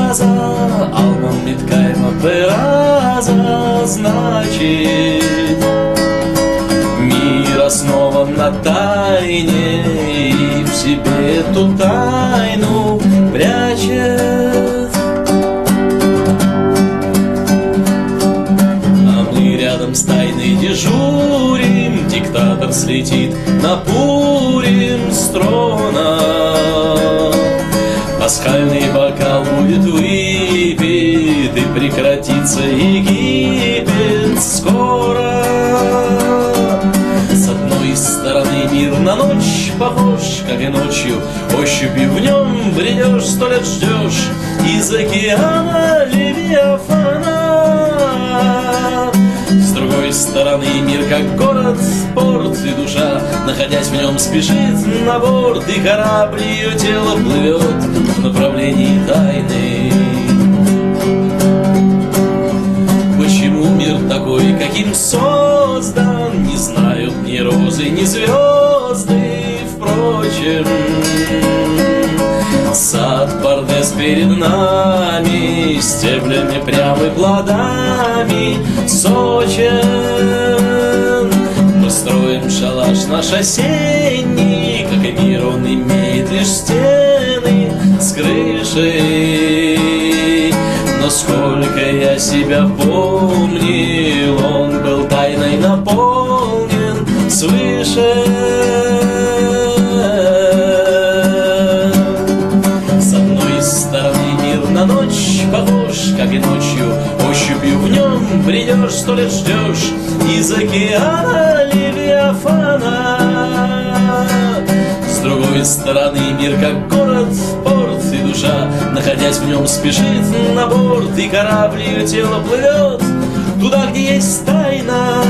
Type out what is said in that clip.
фраза, алма меткаема фраза значит Мир основан на тайне и в себе эту тайну прячет. А мы рядом с тайной дежурим, диктатор слетит на Пурим с Пасхальный бокал будет выпит, и прекратится Египет скоро. С одной стороны мир на ночь похож, как и ночью, ощупью в нем бредешь, сто лет ждешь из океана Левиафана. С другой стороны мир как город, порт и душа, находясь в нем, спешит на борт, и корабль ее тело плывет создан, не знают ни розы, ни звезды, впрочем. Сад Бардес перед нами, стеблями прям и плодами сочен. Мы строим шалаш наш осенний, как и мир он имеет лишь стены с крышей. Сколько я себя помнил, он был тайной наполнен свыше. С одной стороны мир на ночь похож, как и ночью Ощупью в нем бредешь, сто лет ждешь Из океана Левиафана С другой стороны мир как город, душа Находясь в нем спешит на борт И корабль тело плывет Туда, где есть тайна